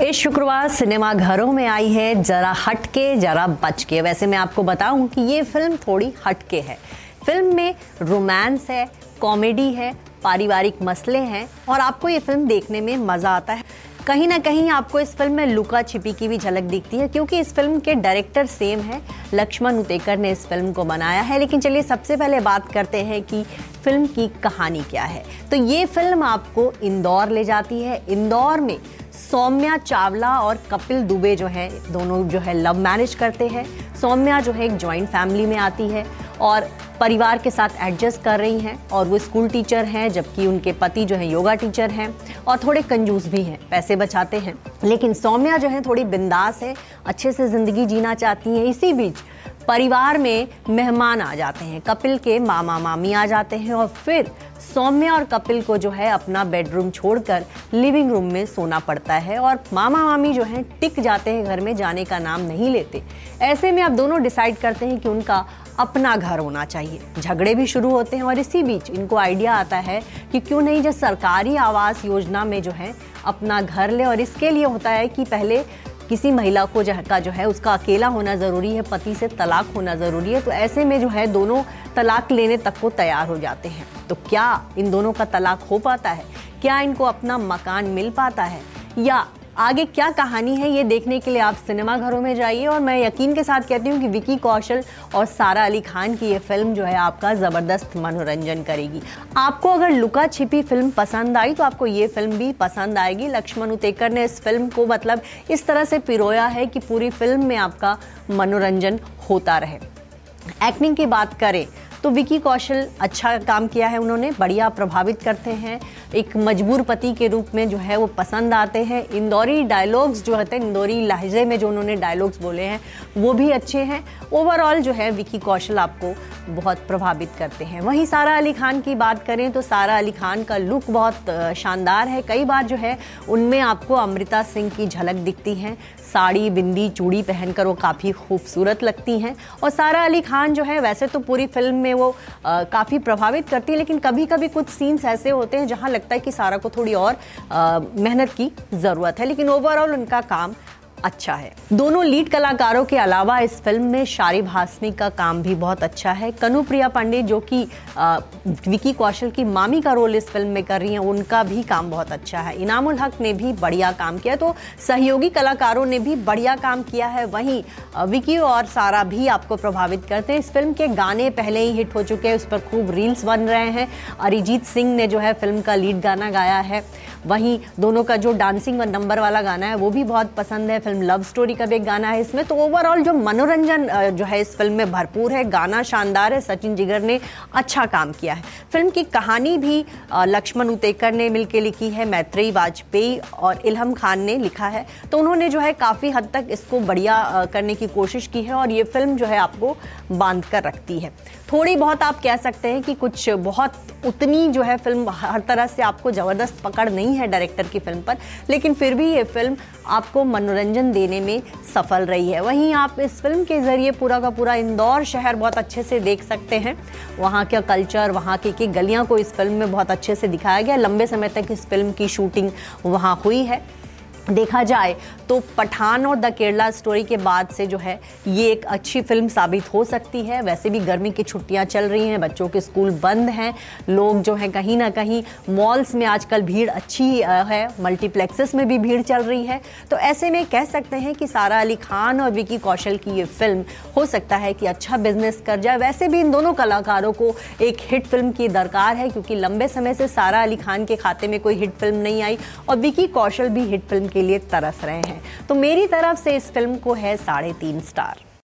इस शुक्रवार सिनेमा घरों में आई है, जरा हटके, जरा बच के वैसे मैं आपको बताऊँ कि ये फ़िल्म थोड़ी हटके है। फ़िल्म में रोमांस है, कॉमेडी है, पारिवारिक मसले हैं और आपको ये फ़िल्म देखने में मज़ा आता है। कहीं ना कहीं आपको इस फ़िल्म में लुका छिपी की भी झलक दिखती है, क्योंकि इस फ़िल्म के डायरेक्टर सेम है। लक्ष्मण उतेकर ने इस फ़िल्म को बनाया है। लेकिन चलिए सबसे पहले बात करते हैं कि फ़िल्म की कहानी क्या है। तो ये फ़िल्म आपको इंदौर ले जाती है। इंदौर में सौम्या चावला और कपिल दुबे जो है, दोनों जो है लव मैरिज करते हैं। सौम्या जो है, एक जॉइंट फैमिली में आती है और परिवार के साथ एडजस्ट कर रही हैं और वो स्कूल टीचर हैं, जबकि उनके पति जो है योगा टीचर हैं और थोड़े कंजूस भी हैं, पैसे बचाते हैं। लेकिन सौम्या जो है, थोड़ी बिंदास है, अच्छे से ज़िंदगी जीना चाहती हैं। इसी बीच परिवार में मेहमान आ जाते हैं, कपिल के मामा मामी आ जाते हैं और फिर सौम्या और कपिल को जो है अपना बेडरूम छोड़कर लिविंग रूम में सोना पड़ता है और मामा मामी जो है टिक जाते हैं घर में, जाने का नाम नहीं लेते। ऐसे में अब दोनों डिसाइड करते हैं कि उनका अपना घर होना चाहिए। झगड़े भी शुरू होते हैं और इसी बीच इनको आइडिया आता है कि क्यों नहीं जो सरकारी आवास योजना में जो है अपना घर ले और इसके लिए होता है कि पहले किसी महिला को जो का जो है उसका अकेला होना ज़रूरी है, पति से तलाक होना ज़रूरी है तो ऐसे में जो है दोनों तलाक लेने तक को तैयार हो जाते हैं। तो क्या इन दोनों का तलाक हो पाता है? क्या इनको अपना मकान मिल पाता है? या आगे क्या कहानी है ये देखने के लिए आप सिनेमा घरों में जाइए और मैं यकीन के साथ कहती हूँ कि विकी कौशल और सारा अली खान की ये फ़िल्म जो है आपका ज़बरदस्त मनोरंजन करेगी। आपको अगर लुका छिपी फ़िल्म पसंद आई तो आपको ये फ़िल्म भी पसंद आएगी। लक्ष्मण उतेकर ने इस फ़िल्म को मतलब इस तरह से पिरोया है कि पूरी फ़िल्म में आपका मनोरंजन होता रहे। एक्टिंग की बात करें तो विकी कौशल अच्छा काम किया है उन्होंने, बढ़िया प्रभावित करते हैं। एक मजबूर पति के रूप में जो है वो पसंद आते हैं। इंदौरी डायलॉग्स जो होते हैं, इंदौरी लहजे में जो उन्होंने डायलॉग्स बोले हैं, वो भी अच्छे हैं। ओवरऑल जो है विकी कौशल आपको बहुत प्रभावित करते हैं। वहीं सारा अली खान की बात करें तो सारा अली खान का लुक बहुत शानदार है। कई बार जो है उनमें आपको अमृता सिंह की झलक दिखती है। साड़ी, बिंदी, चूड़ी पहनकर वो काफ़ी खूबसूरत लगती हैं। और सारा अली खान जो है, वैसे तो पूरी फ़िल्म में वो काफ़ी प्रभावित करती है, लेकिन कभी कभी कुछ सीन्स ऐसे होते हैं जहाँ लगता है कि सारा को थोड़ी और मेहनत की ज़रूरत है, लेकिन ओवरऑल उनका काम अच्छा है। दोनों लीड कलाकारों के अलावा इस फ़िल्म में शारिब हासमी का काम भी बहुत अच्छा है। कनु प्रिया पांडे, जो कि विकी कौशल की मामी का रोल इस फ़िल्म में कर रही हैं, उनका भी काम बहुत अच्छा है। इनामुल हक ने भी बढ़िया काम किया तो सहयोगी कलाकारों ने भी बढ़िया काम किया है। वहीं विकी और सारा भी आपको प्रभावित करते हैं। इस फ़िल्म के गाने पहले ही हिट हो चुके हैं, उस पर खूब रील्स बन रहे हैं। अरिजीत सिंह ने जो है फ़िल्म का लीड गाना गाया है। वहीं, दोनों का जो डांसिंग व नंबर वाला गाना है, वो भी बहुत पसंद है। फ़िल्म लव स्टोरी का भी एक गाना है इसमें। तो ओवरऑल जो मनोरंजन जो है इस फ़िल्म में भरपूर है। गाना शानदार है। सचिन जिगर ने अच्छा काम किया है। फ़िल्म की कहानी भी लक्ष्मण उतेकर ने मिलकर लिखी है मैत्रेयी वाजपेयी और इलहम खान ने लिखा है। तो उन्होंने जो है काफ़ी हद तक इसको बढ़िया करने की कोशिश की है और ये फ़िल्म जो है आपको बाँध कर रखती है। थोड़ी बहुत आप कह सकते हैं कि कुछ बहुत उतनी जो है फ़िल्म हर तरह से आपको ज़बरदस्त पकड़ नहीं है डायरेक्टर की फ़िल्म पर लेकिन फिर भी ये फ़िल्म आपको मनोरंजन देने में सफल रही है। वहीं आप इस फ़िल्म के ज़रिए पूरा का पूरा इंदौर शहर बहुत अच्छे से देख सकते हैं। वहाँ का कल्चर वहाँ की, की गलियाँ को इस फ़िल्म में बहुत अच्छे से दिखाया गया। लंबे समय तक इस फ़िल्म की शूटिंग वहाँ हुई है। देखा जाए तो पठान और द केरला स्टोरी के बाद से जो है, ये एक अच्छी फ़िल्म साबित हो सकती है। वैसे भी गर्मी की छुट्टियाँ चल रही हैं, बच्चों के स्कूल बंद हैं, लोग जो हैं कहीं ना कहीं मॉल्स में आजकल भीड़ अच्छी है, मल्टीप्लेक्सेस में भी भीड़ चल रही है। तो ऐसे में कह सकते हैं कि सारा अली खान और विकी कौशल की ये फ़िल्म हो सकता है कि अच्छा बिज़नेस कर जाए। वैसे भी इन दोनों कलाकारों को एक हिट फ़िल्म की दरकार है, क्योंकि लंबे समय से सारा अली खान के खाते में कोई हिट फ़िल्म नहीं आई और विकी कौशल भी हिट फ़िल्म के लिए तरस रहे हैं। तो मेरी तरफ़ से इस फ़िल्म को है साढ़े तीन स्टार।